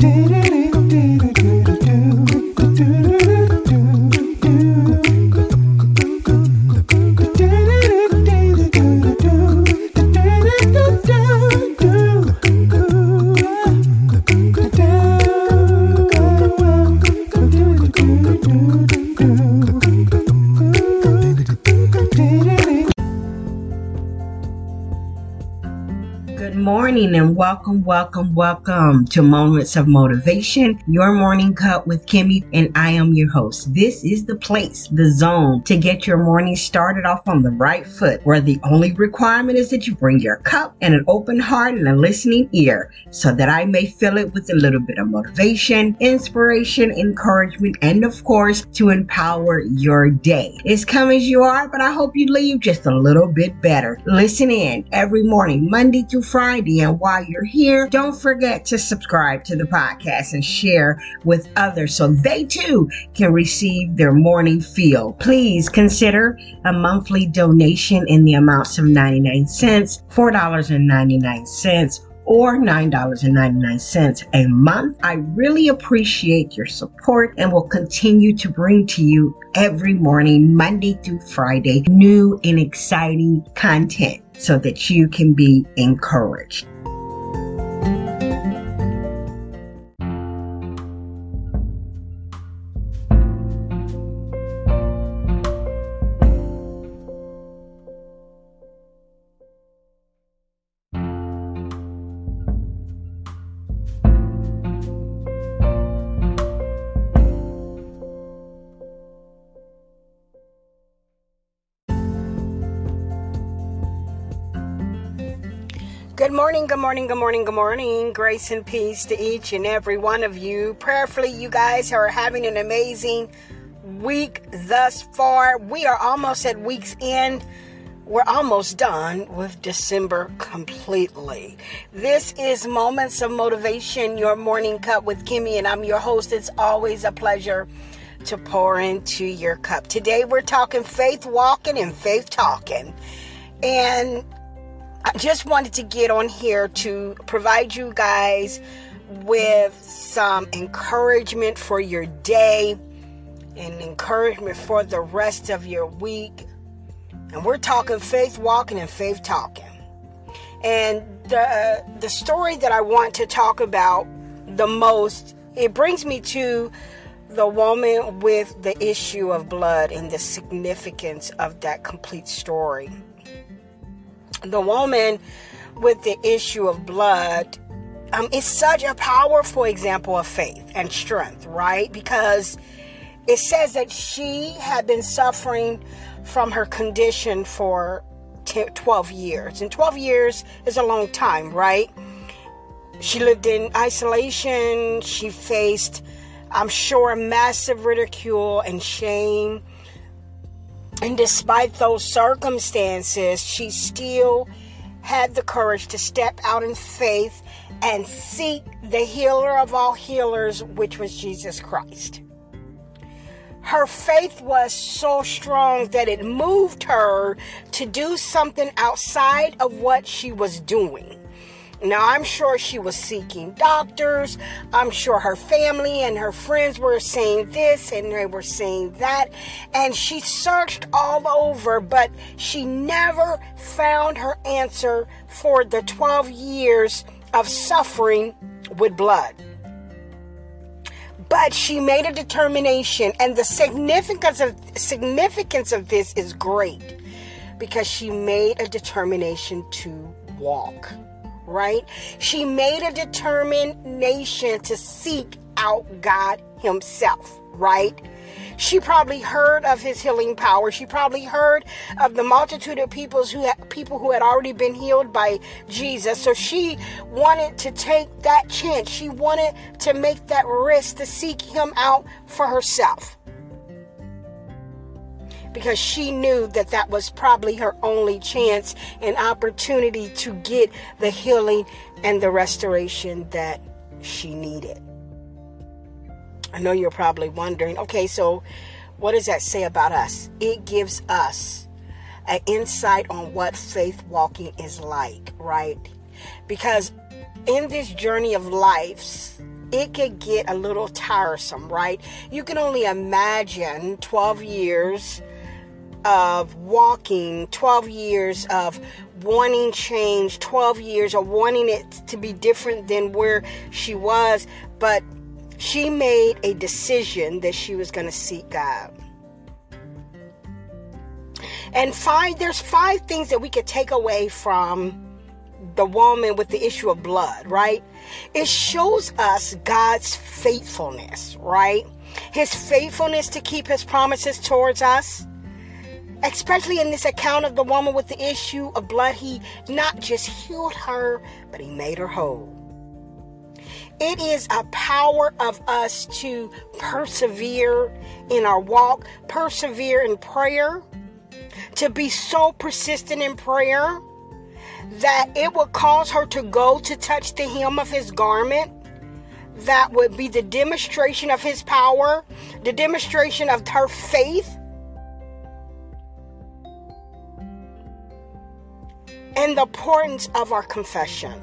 Dum, morning and welcome, welcome, welcome to Moments of Motivation, your morning cup with Kimmy, and I am your host. This is the place, the zone to get your morning started off on the right foot, where the only requirement is that you bring your cup and an open heart and a listening ear so that I may fill it with a little bit of motivation, inspiration, encouragement, and of course, to empower your day. It's come as you are, but I hope you leave just a little bit better. Listen in every morning, Monday through Friday and while you're here, don't forget to subscribe to the podcast and share with others so they too can receive their morning feel. Please consider a monthly donation in the amounts of 99 cents, $4.99 or $9.99 a month. I really appreciate your support and will continue to bring to you every morning, Monday through Friday, new and exciting content so that you can be encouraged. Good morning, good morning, good morning, good morning. Grace and peace to each and every one of you. Prayerfully, you guys are having an amazing week thus far. We are almost at week's end. We're almost done with December completely. This is Moments of Motivation, your morning cup with Kimmy, and I'm your host. It's always a pleasure to pour into your cup. Today, we're talking faith walking and faith talking. And I just wanted to get on here to provide you guys with some encouragement for your day and encouragement for the rest of your week. And we're talking faith walking and faith talking. And the the story that I want to talk about the most, it brings me to the woman with the issue of blood and the significance of that complete story the woman with the issue of blood um, is such a powerful example of faith and strength, right? Because it says that she had been suffering from her condition for 10, 12 years. And 12 years is a long time, right? She lived in isolation. She faced, I'm sure, massive ridicule and shame. And despite those circumstances, she still had the courage to step out in faith and seek the healer of all healers, which was Jesus Christ. Her faith was so strong that it moved her to do something outside of what she was doing. Now, I'm sure she was seeking doctors. I'm sure her family and her friends were saying this and they were saying that. And she searched all over, but she never found her answer for the 12 years of suffering with blood. But she made a determination, and the significance of significance of this is great because she made a determination to walk right? She made a determination to seek out God Himself, right? She probably heard of his healing power. She probably heard of the multitude of peoples who people who had already been healed by Jesus. So she wanted to take that chance. She wanted to make that risk to seek him out for herself because she knew that that was probably her only chance and opportunity to get the healing and the restoration that she needed. I know you're probably wondering okay, so what does that say about us? It gives us an insight on what faith walking is like, right? Because in this journey of life, it could get a little tiresome, right? You can only imagine 12 years of walking, 12 years of wanting change, 12 years of wanting it to be different than where she was, but she made a decision that she was going to seek God. And five there's five things that we could take away from the woman with the issue of blood, right? It shows us God's faithfulness, right? His faithfulness to keep his promises towards us. Especially in this account of the woman with the issue of blood, he not just healed her, but he made her whole. It is a power of us to persevere in our walk, persevere in prayer, to be so persistent in prayer that it would cause her to go to touch the hem of his garment. That would be the demonstration of his power, the demonstration of her faith. And the importance of our confession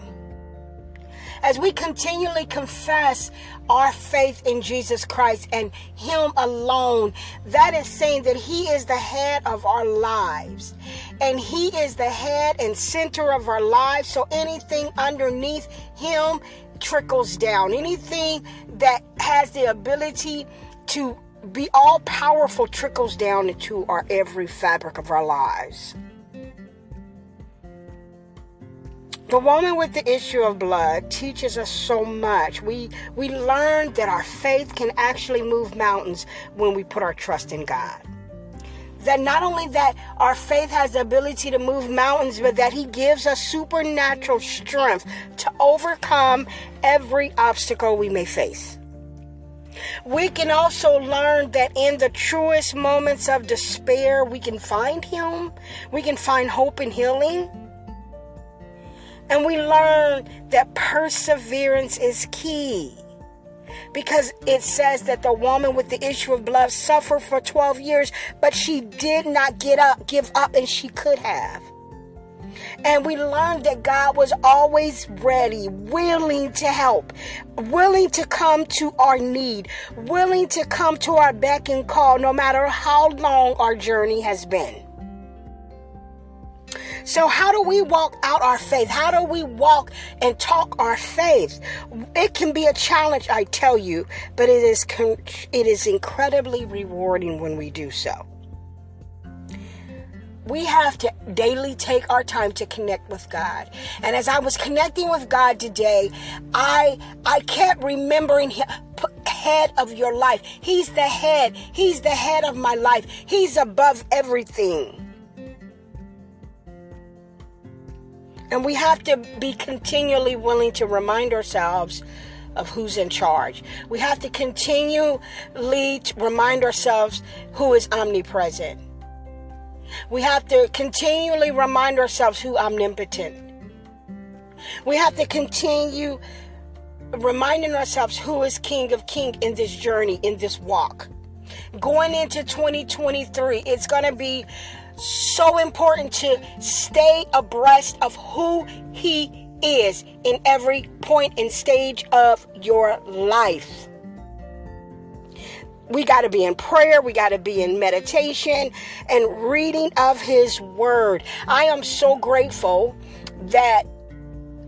as we continually confess our faith in Jesus Christ and Him alone, that is saying that He is the head of our lives. And He is the head and center of our lives. So anything underneath Him trickles down. Anything that has the ability to be all powerful trickles down into our every fabric of our lives. The woman with the issue of blood teaches us so much. We we learn that our faith can actually move mountains when we put our trust in God. That not only that our faith has the ability to move mountains, but that he gives us supernatural strength to overcome every obstacle we may face. We can also learn that in the truest moments of despair, we can find him. We can find hope and healing. And we learn that perseverance is key. Because it says that the woman with the issue of blood suffered for 12 years, but she did not get up, give up, and she could have. And we learned that God was always ready, willing to help, willing to come to our need, willing to come to our beck and call, no matter how long our journey has been. So, how do we walk out our faith? How do we walk and talk our faith? It can be a challenge, I tell you, but it is it is incredibly rewarding when we do so. We have to daily take our time to connect with God. And as I was connecting with God today, I I kept remembering him head of your life. He's the head. He's the head of my life. He's above everything. And we have to be continually willing to remind ourselves of who's in charge. We have to continually remind ourselves who is omnipresent. We have to continually remind ourselves who omnipotent. We have to continue reminding ourselves who is King of King in this journey, in this walk. Going into 2023, it's going to be so important to stay abreast of who He is in every point and stage of your life. We got to be in prayer. We got to be in meditation and reading of His Word. I am so grateful that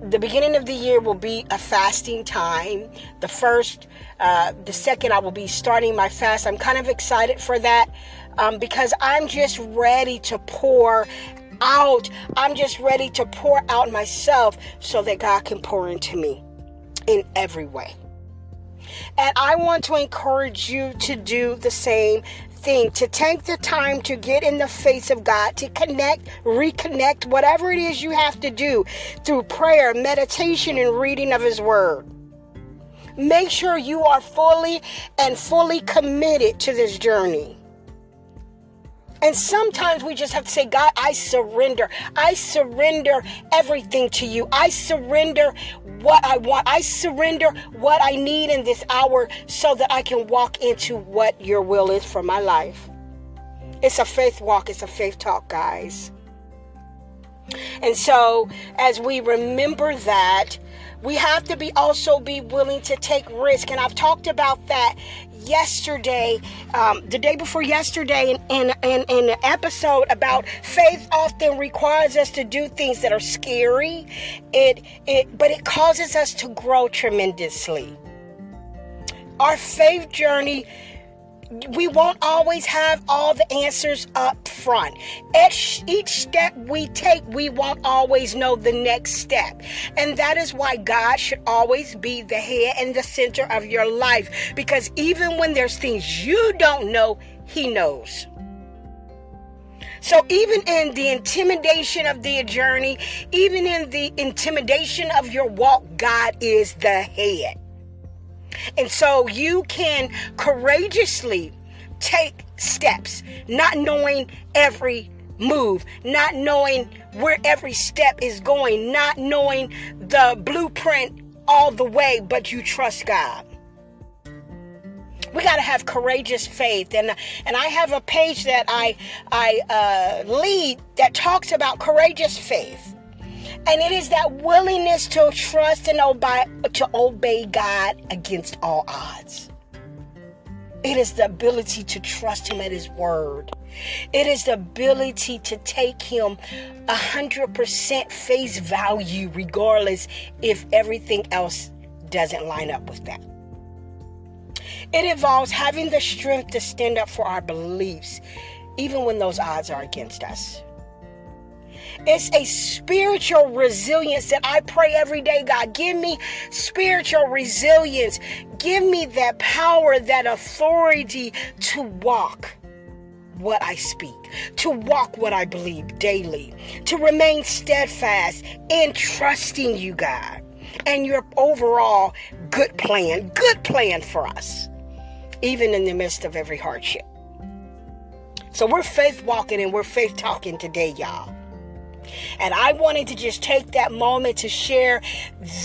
the beginning of the year will be a fasting time. The first, uh, the second, I will be starting my fast. I'm kind of excited for that um, because I'm just ready to pour out. I'm just ready to pour out myself so that God can pour into me in every way. And I want to encourage you to do the same thing, to take the time to get in the face of God, to connect, reconnect, whatever it is you have to do through prayer, meditation, and reading of His Word. Make sure you are fully and fully committed to this journey. And sometimes we just have to say, God, I surrender. I surrender everything to you. I surrender what I want. I surrender what I need in this hour so that I can walk into what your will is for my life. It's a faith walk, it's a faith talk, guys. And so, as we remember that, we have to be also be willing to take risk. And I've talked about that yesterday, um, the day before yesterday, in, in, in, in an episode about faith often requires us to do things that are scary. It, it, but it causes us to grow tremendously. Our faith journey we won't always have all the answers up front. Each, each step we take, we won't always know the next step. And that is why God should always be the head and the center of your life. Because even when there's things you don't know, He knows. So, even in the intimidation of the journey, even in the intimidation of your walk, God is the head. And so you can courageously take steps, not knowing every move, not knowing where every step is going, not knowing the blueprint all the way, but you trust God. We got to have courageous faith, and and I have a page that I I uh, lead that talks about courageous faith. And it is that willingness to trust and obey, to obey God against all odds. It is the ability to trust Him at His word. It is the ability to take Him 100% face value, regardless if everything else doesn't line up with that. It involves having the strength to stand up for our beliefs, even when those odds are against us. It's a spiritual resilience that I pray every day. God, give me spiritual resilience. Give me that power, that authority to walk what I speak, to walk what I believe daily, to remain steadfast in trusting you, God, and your overall good plan, good plan for us, even in the midst of every hardship. So we're faith walking and we're faith talking today, y'all. And I wanted to just take that moment to share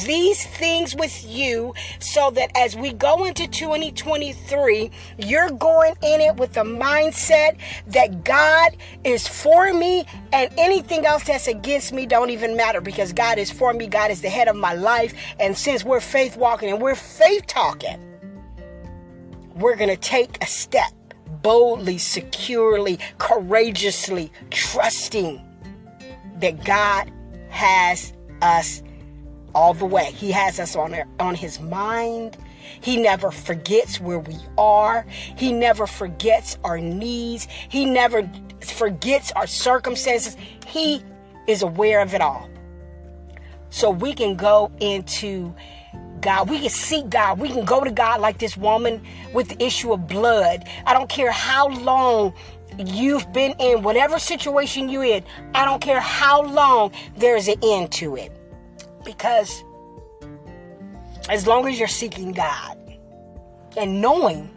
these things with you so that as we go into 2023, you're going in it with the mindset that God is for me and anything else that's against me don't even matter because God is for me. God is the head of my life. And since we're faith walking and we're faith talking, we're going to take a step boldly, securely, courageously, trusting that God has us all the way. He has us on on his mind. He never forgets where we are. He never forgets our needs. He never forgets our circumstances. He is aware of it all. So we can go into God. We can seek God. We can go to God like this woman with the issue of blood. I don't care how long you've been in, whatever situation you're in, I don't care how long, there's an end to it. Because as long as you're seeking God and knowing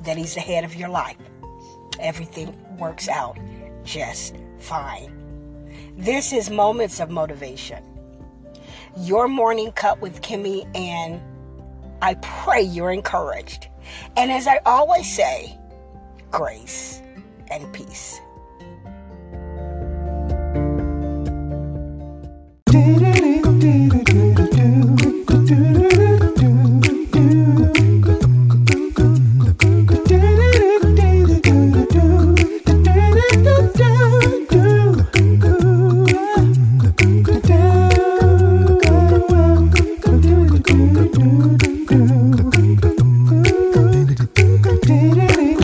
that He's the head of your life, everything works out just fine. This is Moments of Motivation. Your morning cup with Kimmy, and I pray you're encouraged. And as I always say, grace and peace.